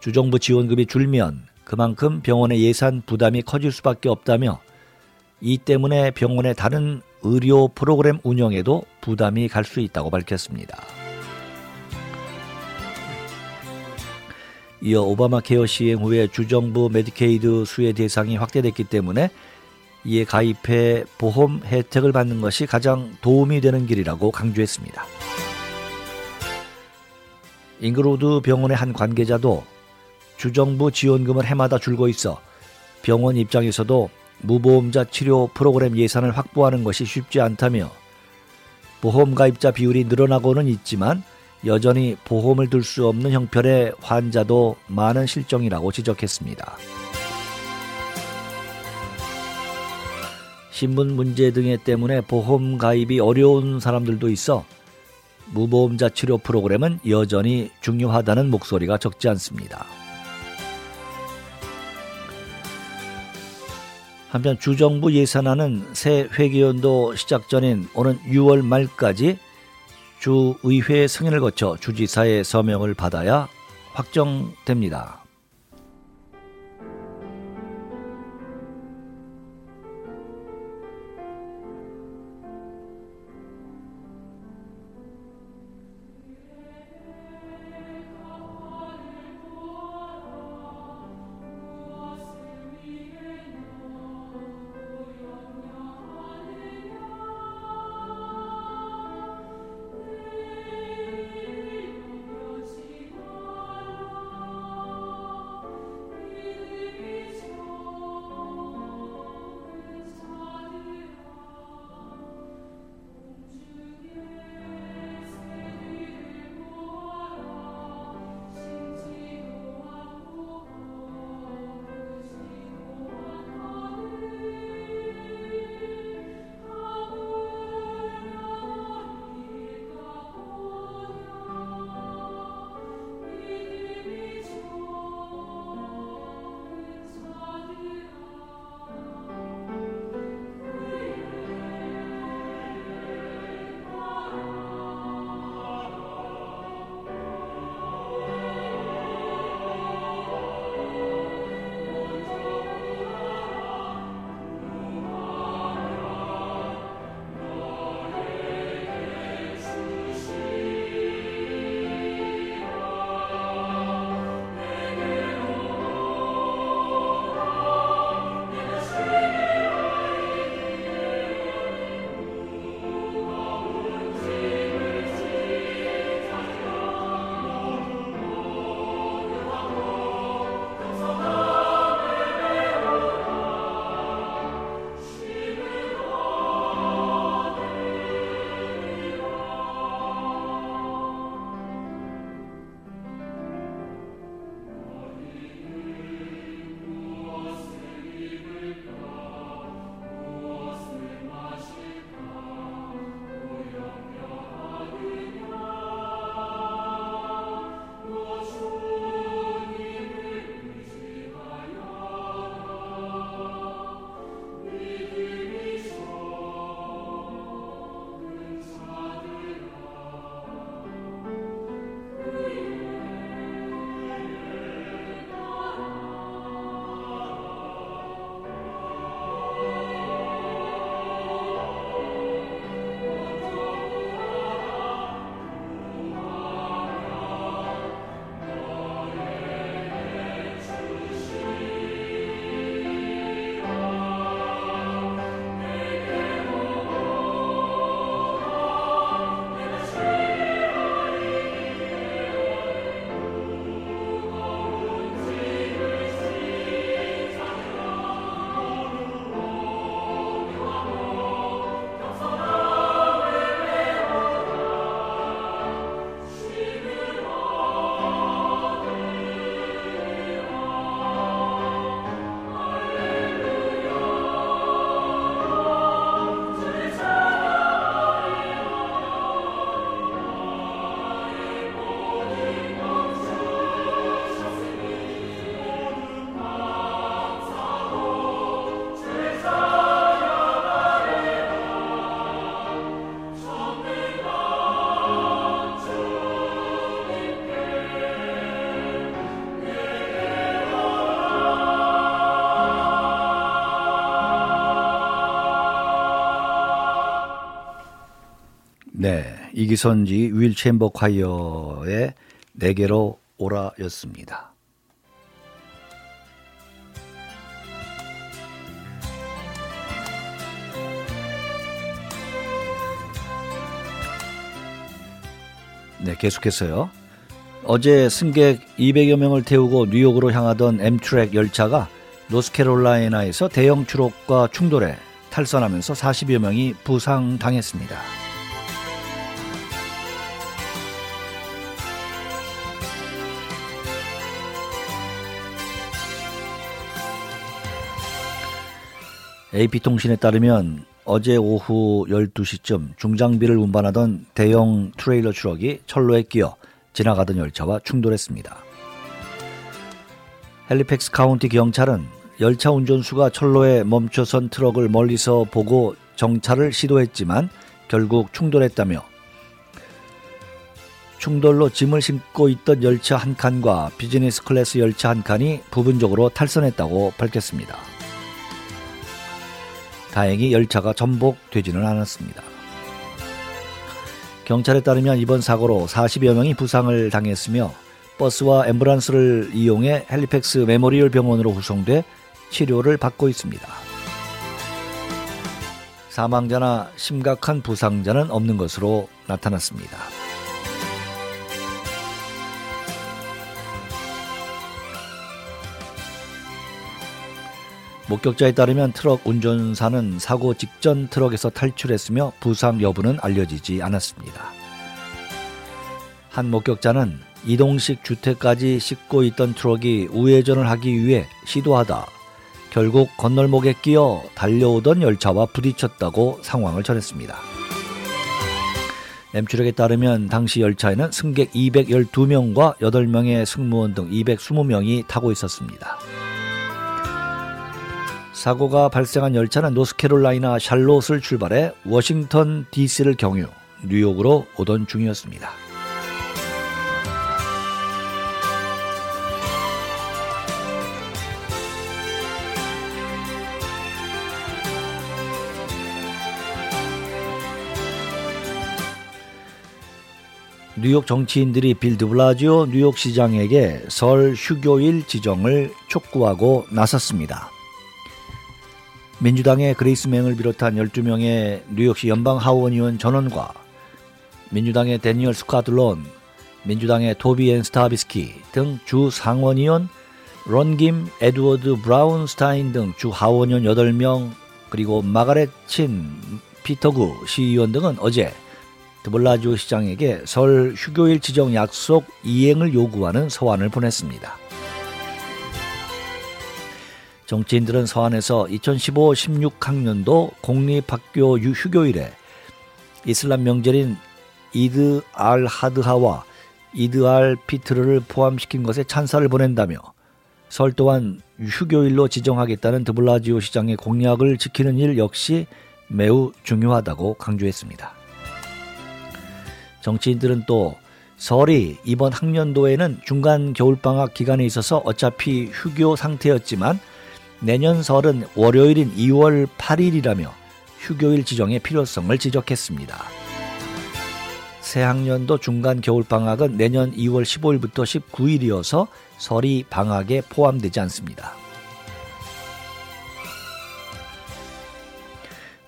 주정부 지원금이 줄면 그만큼 병원의 예산 부담이 커질 수밖에 없다며 이 때문에 병원의 다른 의료 프로그램 운영에도 부담이 갈 수 있다고 밝혔습니다. 이어 오바마 케어 시행 후에 주정부 메디케이드 수혜 대상이 확대됐기 때문에 이에 가입해 보험 혜택을 받는 것이 가장 도움이 되는 길이라고 강조했습니다. 잉글우드 병원의 한 관계자도 주정부 지원금은 해마다 줄고 있어 병원 입장에서도 무보험자 치료 프로그램 예산을 확보하는 것이 쉽지 않다며 보험 가입자 비율이 늘어나고는 있지만 여전히 보험을 들 수 없는 형편의 환자도 많은 실정이라고 지적했습니다. 신분 문제 등에 때문에 보험 가입이 어려운 사람들도 있어 무보험자 치료 프로그램은 여전히 중요하다는 목소리가 적지 않습니다. 한편 주정부 예산안은 새 회계연도 시작 전인 오는 6월 말까지 주의회 승인을 거쳐 주지사의 서명을 받아야 확정됩니다. 네, 이기선지 윌 챔버 콰이어의 네개로 오라였습니다. 네, 계속해서요. 어제 승객 200여 명을 태우고 뉴욕으로 향하던 엠트랙 열차가 노스캐롤라이나에서 대형 추록과 충돌해 탈선하면서 40여 명이 부상당했습니다. AP통신에 따르면 어제 오후 12시쯤 중장비를 운반하던 대형 트레일러 추럭이 철로에 끼어 지나가던 열차와 충돌했습니다. 핼리팩스 카운티 경찰은 열차 운전수가 철로에 멈춰선 트럭을 멀리서 보고 정차를 시도했지만 결국 충돌했다며 충돌로 짐을 싣고 있던 열차 한 칸과 비즈니스 클래스 열차 한 칸이 부분적으로 탈선했다고 밝혔습니다. 다행히 열차가 전복되지는 않았습니다. 경찰에 따르면 이번 사고로 40여 명이 부상을 당했으며 버스와 앰뷸런스를 이용해 핼리팩스 메모리얼 병원으로 후송돼 치료를 받고 있습니다. 사망자나 심각한 부상자는 없는 것으로 나타났습니다. 목격자에 따르면 트럭 운전사는 사고 직전 트럭에서 탈출했으며 부상 여부는 알려지지 않았습니다. 한 목격자는 이동식 주택까지 싣고 있던 트럭이 우회전을 하기 위해 시도하다 결국 건널목에 끼어 달려오던 열차와 부딪혔다고 상황을 전했습니다. 앰트랙에 따르면 당시 열차에는 승객 212명과 8명의 승무원 등 220명이 타고 있었습니다. 사고가 발생한 열차는 노스캐롤라이나 샬롯을 출발해 워싱턴 DC를 경유 뉴욕으로 오던 중이었습니다. 뉴욕 정치인들이 빌 드블라지오 뉴욕시장에게 설 휴교일 지정을 촉구하고 나섰습니다. 민주당의 그레이스 맹을 비롯한 12명의 뉴욕시 연방 하원의원 전원과 민주당의 대니얼 스쿼드론, 민주당의 토비 앤 스타비스키 등 주 상원의원, 론 김, 에드워드 브라운스타인 등 주 하원의원 8명, 그리고 마가렛 친, 피터 구 시의원 등은 어제 드블라지오 시장에게 설 휴교일 지정 약속 이행을 요구하는 서한을 보냈습니다. 정치인들은 서한에서 2015-16학년도 공립학교 휴교일에 이슬람 명절인 이드 알 하드하와 이드 알 피트르를 포함시킨 것에 찬사를 보낸다며 설 또한 휴교일로 지정하겠다는 드블라지오 시장의 공약을 지키는 일 역시 매우 중요하다고 강조했습니다. 정치인들은 또 설이 이번 학년도에는 중간 겨울방학 기간에 있어서 어차피 휴교 상태였지만 내년 설은 월요일인 2월 8일이라며 휴교일 지정의 필요성을 지적했습니다. 새학년도 중간 겨울방학은 내년 2월 15일부터 19일이어서 설이 방학에 포함되지 않습니다.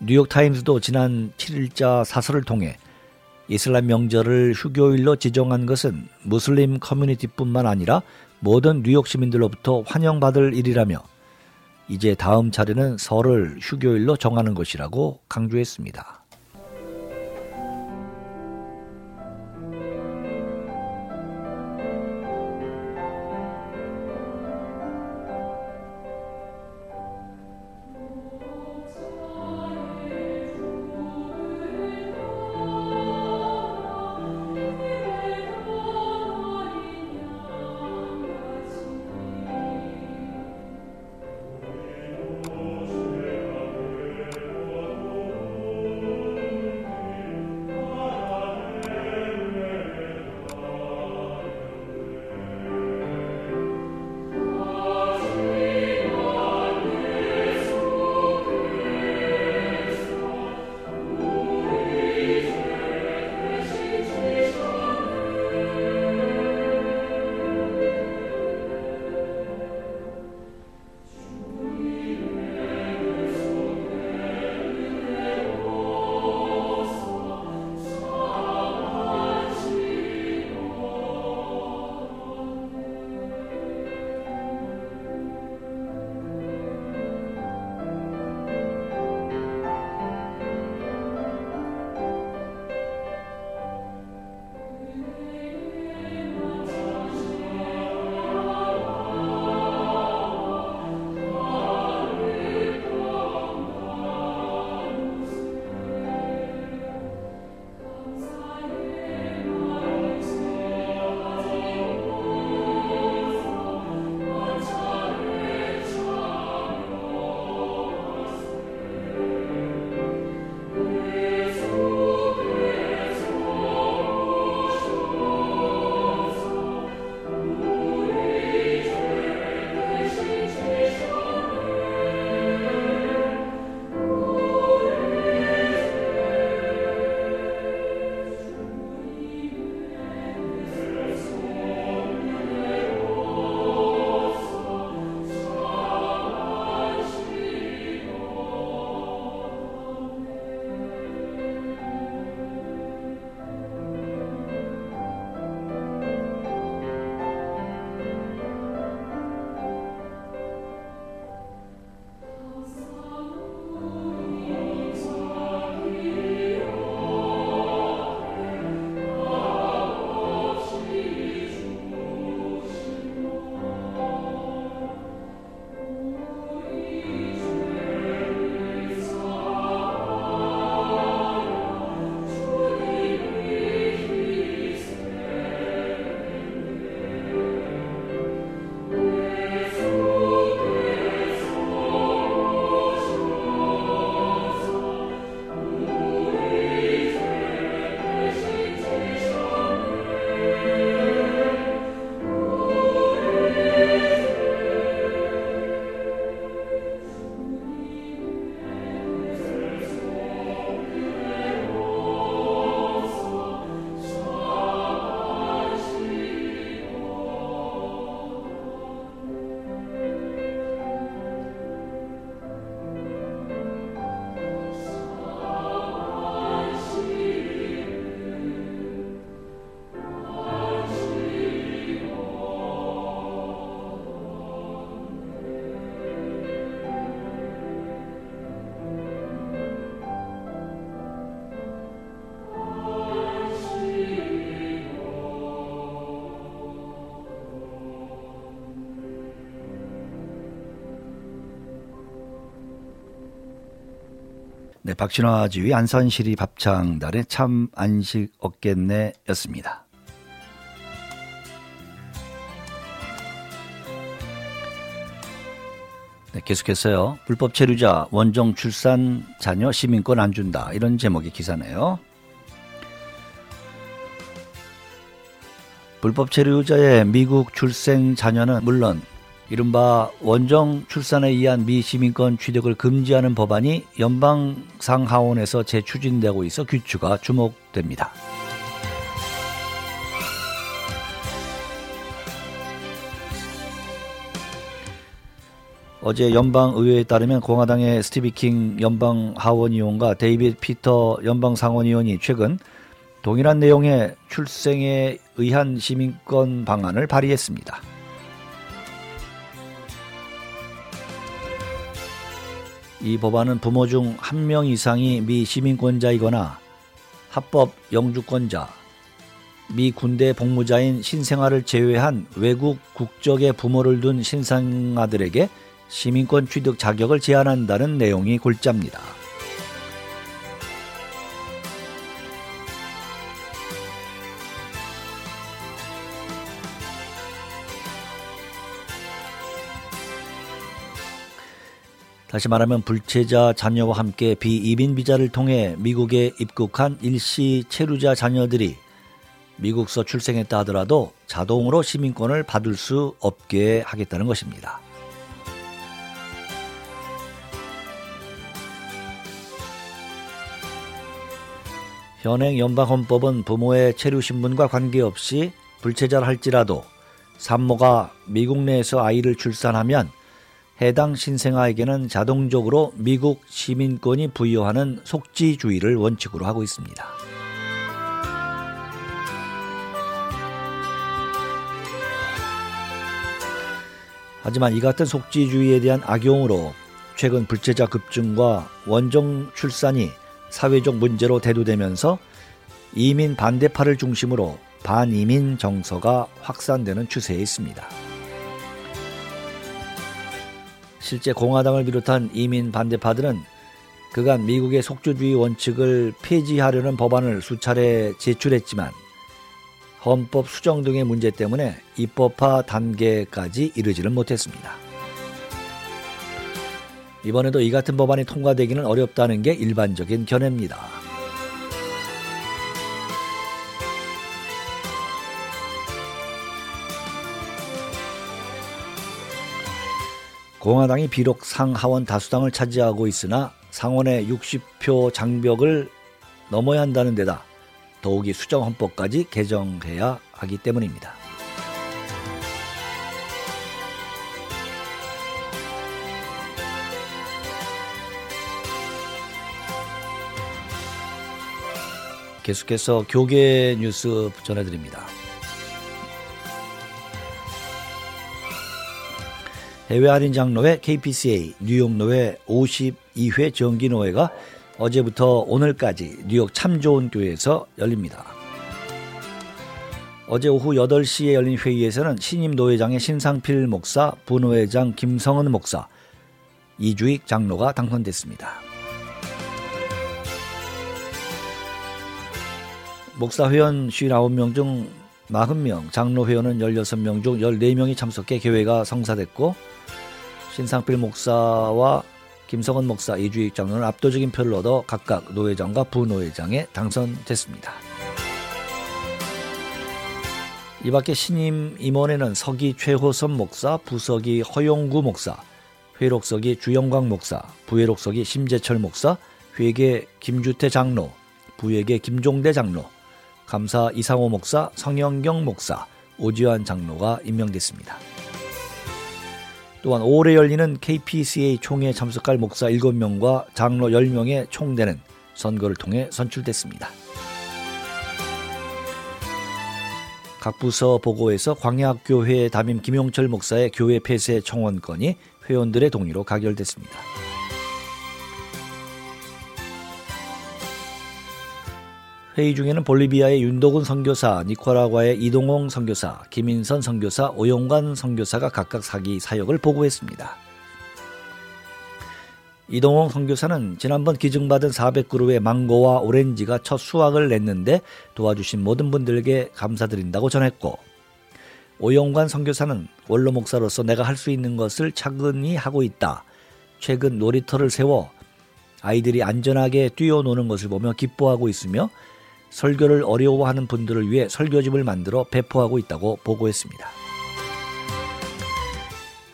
뉴욕타임스도 지난 7일자 사설을 통해 이슬람 명절을 휴교일로 지정한 것은 무슬림 커뮤니티뿐만 아니라 모든 뉴욕 시민들로부터 환영받을 일이라며 이제 다음 차례는 설을 휴교일로 정하는 것이라고 강조했습니다. 네, 박신화 지휘 안산시리 밥창단의 참 안식 없겠네 였습니다. 네, 계속해서요. 불법 체류자 원정 출산 자녀 시민권 안 준다 이런 제목의 기사네요. 불법 체류자의 미국 출생 자녀는 물론 이른바 원정 출산에 의한 미 시민권 취득을 금지하는 법안이 연방 상하원에서 재추진되고 있어 규추가 주목됩니다. 어제 연방 의회에 따르면 공화당의 스티브 킹 연방 하원 의원과 데이빗 비터 연방 상원 의원이 최근 동일한 내용의 출생에 의한 시민권 방안을 발의했습니다. 이 법안은 부모 중 한 명 이상이 미 시민권자이거나 합법 영주권자, 미 군대 복무자인 신생아를 제외한 외국 국적의 부모를 둔 신생아들에게 시민권 취득 자격을 제한한다는 내용이 골자입니다. 다시 말하면 불체자 자녀와 함께 비이민 비자를 통해 미국에 입국한 일시 체류자 자녀들이 미국서 출생했다 하더라도 자동으로 시민권을 받을 수 없게 하겠다는 것입니다. 현행 연방헌법은 부모의 체류 신분과 관계없이 불체자를 할지라도 산모가 미국 내에서 아이를 출산하면 해당 신생아에게는 자동적으로 미국 시민권이 부여하는 속지주의를 원칙으로 하고 있습니다. 하지만 이 같은 속지주의에 대한 악용으로 최근 불체자 급증과 원정 출산이 사회적 문제로 대두되면서 이민 반대파를 중심으로 반이민 정서가 확산되는 추세에 있습니다. 실제 공화당을 비롯한 이민 반대파들은 그간 미국의 속주주의 원칙을 폐지하려는 법안을 수차례 제출했지만 헌법 수정 등의 문제 때문에 입법화 단계까지 이르지를 못했습니다. 이번에도 이 같은 법안이 통과되기는 어렵다는 게 일반적인 견해입니다. 공화당이 비록 상하원 다수당을 차지하고 있으나 상원의 60표 장벽을 넘어야 한다는 데다 더욱이 수정 헌법까지 개정해야 하기 때문입니다. 계속해서 교계 뉴스 전해드립니다. 해외 할인 장로회 KPCA 뉴욕 노회 52회 정기 노회가 어제부터 오늘까지 뉴욕 참 좋은 교회에서 열립니다. 어제 오후 8시에 열린 회의에서는 신임 노회장의 신상필 목사, 부노회장 김성은 목사, 이주익 장로가 당선됐습니다. 목사 회원 59명 중 40명, 장로 회원은 16명 중 14명이 참석해 교회가 성사됐고 신상필 목사와 김성원 목사, 이주익 장로는 압도적인 표를 얻어 각각 노회장과 부노회장에 당선됐습니다. 이 밖에 신임 임원에는 서기 최호선 목사, 부서기 허용구 목사, 회록서기 주영광 목사, 부회록서기 심재철 목사, 회계 김주태 장로, 부회계 김종대 장로, 감사 이상호 목사, 성영경 목사, 오지환 장로가 임명됐습니다. 또한 올해 열리는 KPCA 총회 참석할 목사 7명과 장로 10명의 총대는 선거를 통해 선출됐습니다. 각 부서 보고에서 광야교회 담임 김용철 목사의 교회 폐쇄 청원건이 회원들의 동의로 가결됐습니다. 회의 중에는 볼리비아의 윤도근 선교사, 니카라과의 이동홍 선교사, 김인선 선교사, 오용관 선교사가 각각 사기 사역을 보고했습니다. 이동홍 선교사는 지난번 기증받은 400그루의 망고와 오렌지가 첫 수확을 냈는데 도와주신 모든 분들에게 감사드린다고 전했고 오영관 선교사는 원로 목사로서 내가 할 수 있는 것을 차근히 하고 있다. 최근 놀이터를 세워 아이들이 안전하게 뛰어노는 것을 보며 기뻐하고 있으며 설교를 어려워하는 분들을 위해 설교집을 만들어 배포하고 있다고 보고했습니다.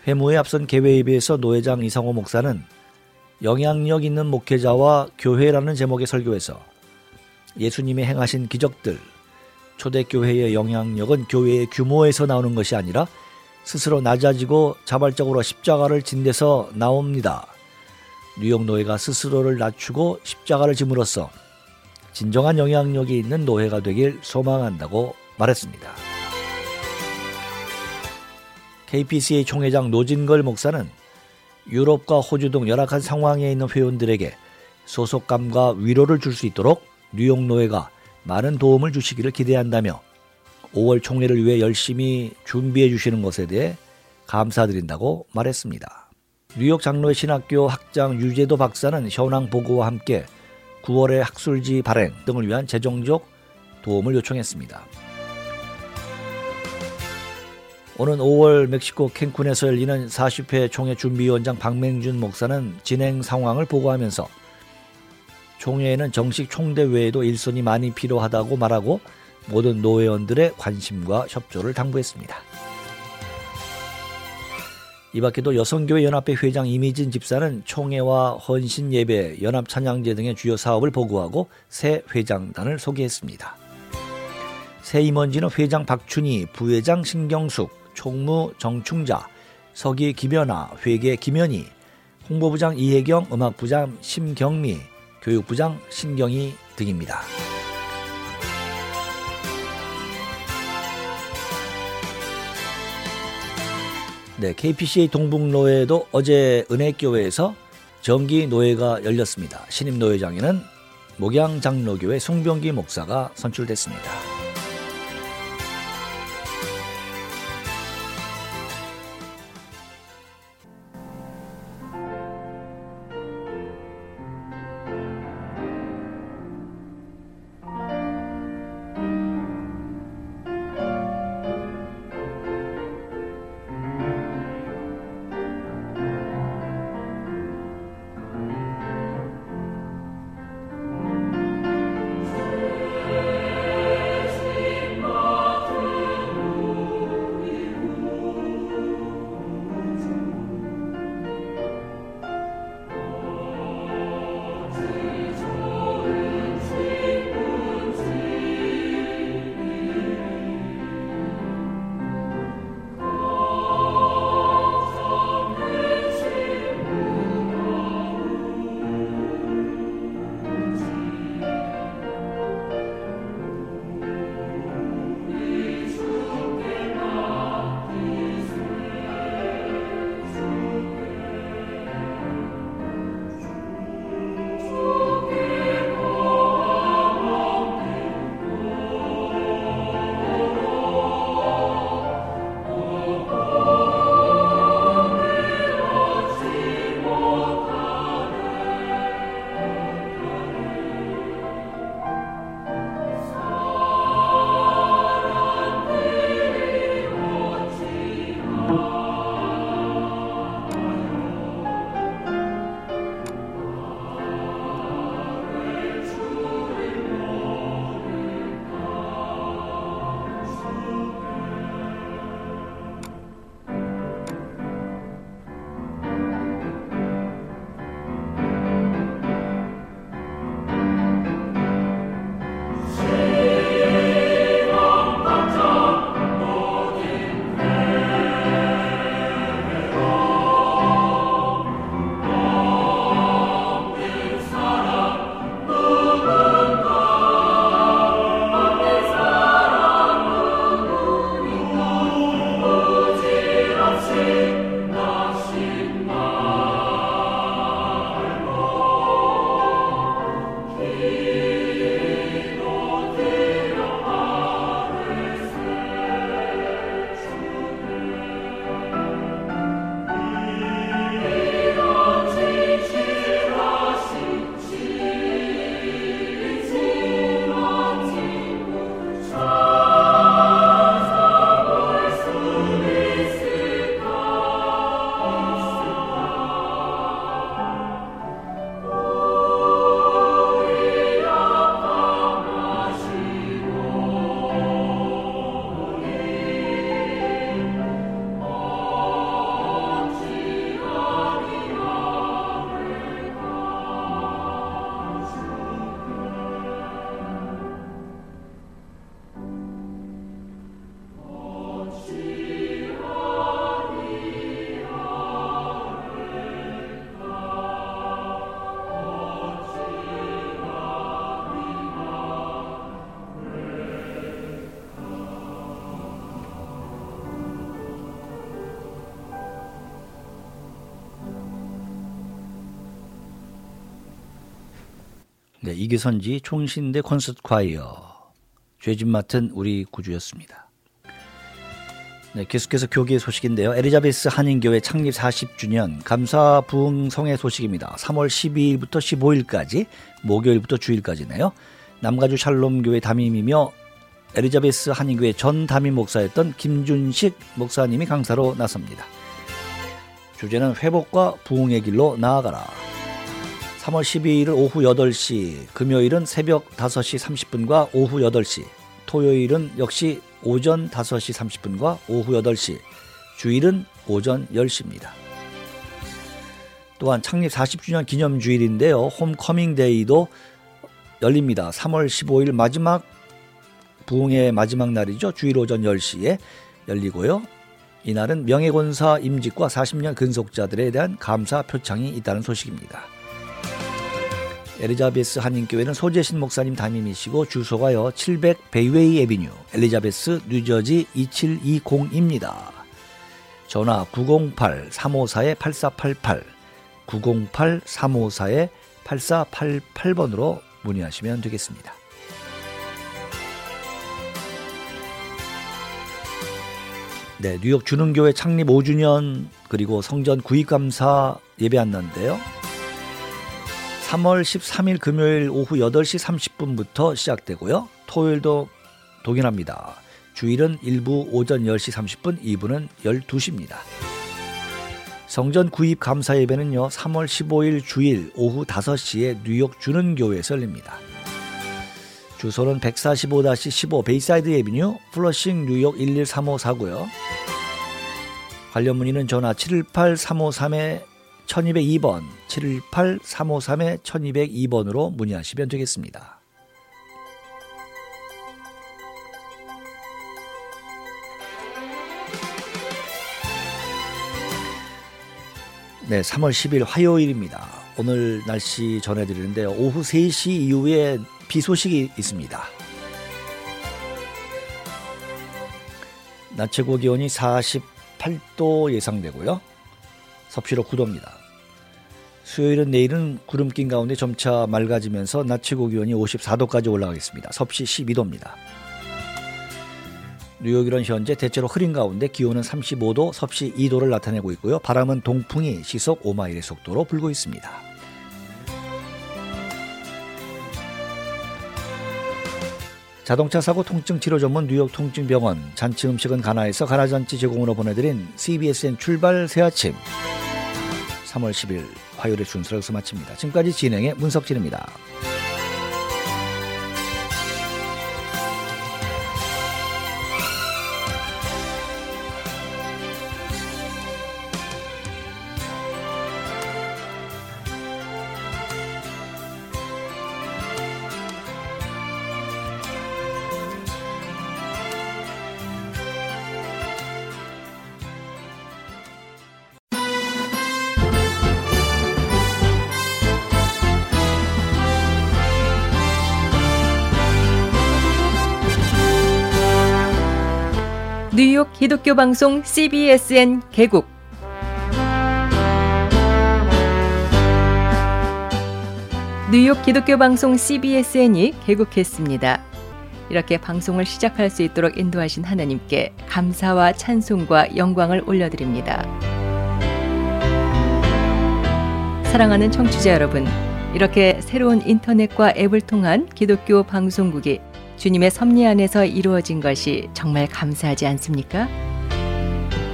회무에 앞선 개회에 비해서 노회장 이상호 목사는 영향력 있는 목회자와 교회라는 제목의 설교에서 예수님이 행하신 기적들, 초대교회의 영향력은 교회의 규모에서 나오는 것이 아니라 스스로 낮아지고 자발적으로 십자가를 진 데서 나옵니다. 뉴욕 노예가 스스로를 낮추고 십자가를 짐으로써 진정한 영향력이 있는 노예가 되길 소망한다고 말했습니다. KPCA 총회장 노진걸 목사는 유럽과 호주 등 열악한 상황에 있는 회원들에게 소속감과 위로를 줄 수 있도록 뉴욕 노예가 많은 도움을 주시기를 기대한다며 5월 총회를 위해 열심히 준비해 주시는 것에 대해 감사드린다고 말했습니다. 뉴욕 장로의 신학교 학장 유재도 박사는 현황 보고와 함께 9월의 학술지 발행 등을 위한 재정적 도움을 요청했습니다. 오는 5월 멕시코 캔쿤에서 열리는 40회 총회 준비위원장 박맹준 목사는 진행 상황을 보고하면서 총회에는 정식 총대 외에도 일손이 많이 필요하다고 말하고 모든 노회원들의 관심과 협조를 당부했습니다. 이 밖에도 여성교회 연합회 회장 이미진 집사는 총회와 헌신 예배, 연합 찬양제 등의 주요 사업을 보고하고 새 회장단을 소개했습니다. 새 임원진은 회장 박춘희, 부회장 신경숙, 총무 정충자, 서기 김연아, 회계 김연희, 홍보부장 이혜경, 음악부장 심경미, 교육부장 신경희 등입니다. 네, KPCA 동북노회도 어제 은혜교회에서 정기 노회가 열렸습니다. 신임 노회장에는 목양 장로교회 송병기 목사가 선출됐습니다. 이규선지 총신대 콘서트 콰이어 죄진 맡은 우리 구주였습니다. 네, 계속해서 교계 소식인데요. 엘리자베스 한인교회 창립 40주년 감사 부흥 성회 소식입니다. 3월 12일부터 15일까지 목요일부터 주일까지네요. 남가주 샬롬교회 담임이며 엘리자베스 한인교회 전 담임 목사였던 김준식 목사님이 강사로 나섭니다. 주제는 회복과 부흥의 길로 나아가라. 3월 12일은 오후 8시, 금요일은 새벽 5시 30분과 오후 8시, 토요일은 역시 오전 5시 30분과 오후 8시, 주일은 오전 10시입니다. 또한 창립 40주년 기념 주일인데요. 홈커밍 데이도 열립니다. 3월 15일 마지막 부흥의 마지막 날이죠. 주일 오전 10시에 열리고요. 이날은 명예권사 임직과 40년 근속자들에 대한 감사 표창이 있다는 소식입니다. 엘리자베스 한인교회는 소재신 목사님 담임이시고 주소가요 700 베이웨이 에비뉴 엘리자베스 뉴저지 2720입니다. 전화 908-354-8488 908-354-8488번으로 문의하시면 되겠습니다. 네, 뉴욕 주능교회 창립 5주년 그리고 성전 구입감사 예배한다는데요. 3월 13일 금요일 오후 8시 30분부터 시작되고요. 토요일도 동일합니다. 주일은 1부 오전 10시 30분, 2부는 12시입니다. 성전 구입 감사 예배는요. 3월 15일 주일 오후 5시에 뉴욕 주는교회에서 열립니다. 주소는 145-15 베이사이드 에비뉴 플러싱 뉴욕 11354고요. 관련 문의는 전화 718-353에 1202번 718-353에 1202번으로 문의하시면 되겠습니다. 네, 3월 10일 화요일입니다. 오늘 날씨 전해드리는데요. 오후 3시 이후에 비 소식이 있습니다. 낮 최고 기온이 48도 예상되고요. 섭씨로 9도입니다. 수요일은 내일은 구름 낀 가운데 점차 맑아지면서 낮 최고 기온이 54도까지 올라가겠습니다. 섭씨 12도입니다. 뉴욕일은 현재 대체로 흐린 가운데 기온은 35도, 섭씨 2도를 나타내고 있고요. 바람은 동풍이 시속 5마일의 속도로 불고 있습니다. 자동차 사고 통증 치료 전문 뉴욕 통증병원 잔치 음식은 가나에서 가나 잔치 제공으로 보내드린 CBSN 출발 새 아침 3월 10일 화요일의 순서를 여기서 마칩니다. 지금까지 진행의 문석진입니다. 기독교 방송 CBSN 개국 뉴욕 기독교 방송 CBSN이 개국했습니다. 이렇게 방송을 시작할 수 있도록 인도하신 하나님께 감사와 찬송과 영광을 올려드립니다. 사랑하는 청취자 여러분, 이렇게 새로운 인터넷과 앱을 통한 기독교 방송국이 주님의 섭리 안에서 이루어진 것이 정말 감사하지 않습니까?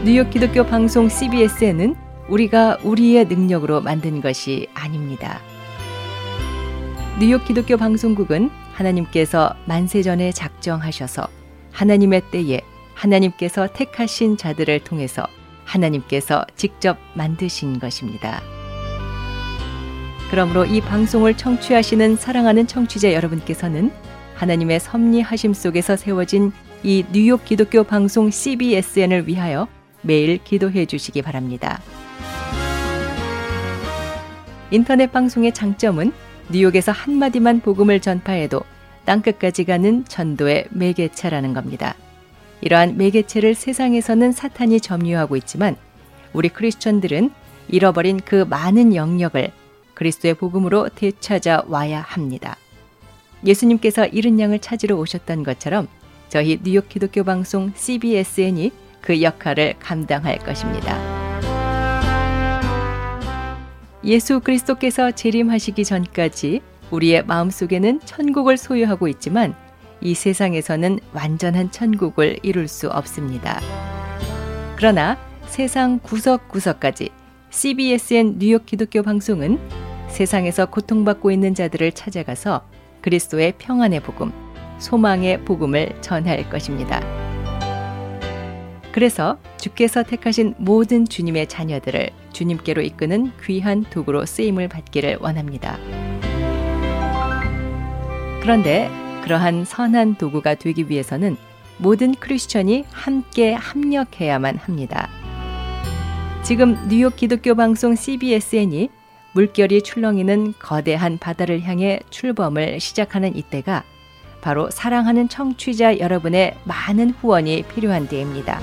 뉴욕 기독교 방송 CBS에는 우리가 우리의 능력으로 만든 것이 아닙니다. 뉴욕 기독교 방송국은 하나님께서 만세전에 작정하셔서 하나님의 때에 하나님께서 택하신 자들을 통해서 하나님께서 직접 만드신 것입니다. 그러므로 이 방송을 청취하시는 사랑하는 청취자 여러분께서는 하나님의 섭리하심 속에서 세워진 이 뉴욕 기독교 방송 CBSN을 위하여 매일 기도해 주시기 바랍니다. 인터넷 방송의 장점은 뉴욕에서 한마디만 복음을 전파해도 땅끝까지 가는 전도의 매개체라는 겁니다. 이러한 매개체를 세상에서는 사탄이 점유하고 있지만 우리 크리스천들은 잃어버린 그 많은 영역을 그리스도의 복음으로 되찾아 와야 합니다. 예수님께서 이른 양을 찾으러 오셨던 것처럼 저희 뉴욕 기독교 방송 CBSN이 그 역할을 감당할 것입니다. 예수 그리스도께서 재림하시기 전까지 우리의 마음속에는 천국을 소유하고 있지만 이 세상에서는 완전한 천국을 이룰 수 없습니다. 그러나 세상 구석구석까지 CBSN 뉴욕 기독교 방송은 세상에서 고통받고 있는 자들을 찾아가서 그리스도의 평안의 복음, 소망의 복음을 전할 것입니다. 그래서 주께서 택하신 모든 주님의 자녀들을 주님께로 이끄는 귀한 도구로 쓰임을 받기를 원합니다. 그런데 그러한 선한 도구가 되기 위해서는 모든 크리스천이 함께 합력해야만 합니다. 지금 뉴욕 기독교 방송 CBSN이 물결이 출렁이는 거대한 바다를 향해 출범을 시작하는 이때가 바로 사랑하는 청취자 여러분의 많은 후원이 필요한 때입니다.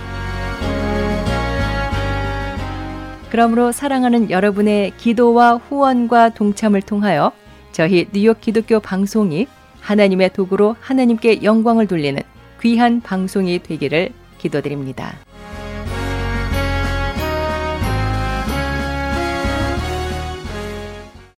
그러므로 사랑하는 여러분의 기도와 후원과 동참을 통하여 저희 뉴욕 기독교 방송이 하나님의 도구로 하나님께 영광을 돌리는 귀한 방송이 되기를 기도드립니다.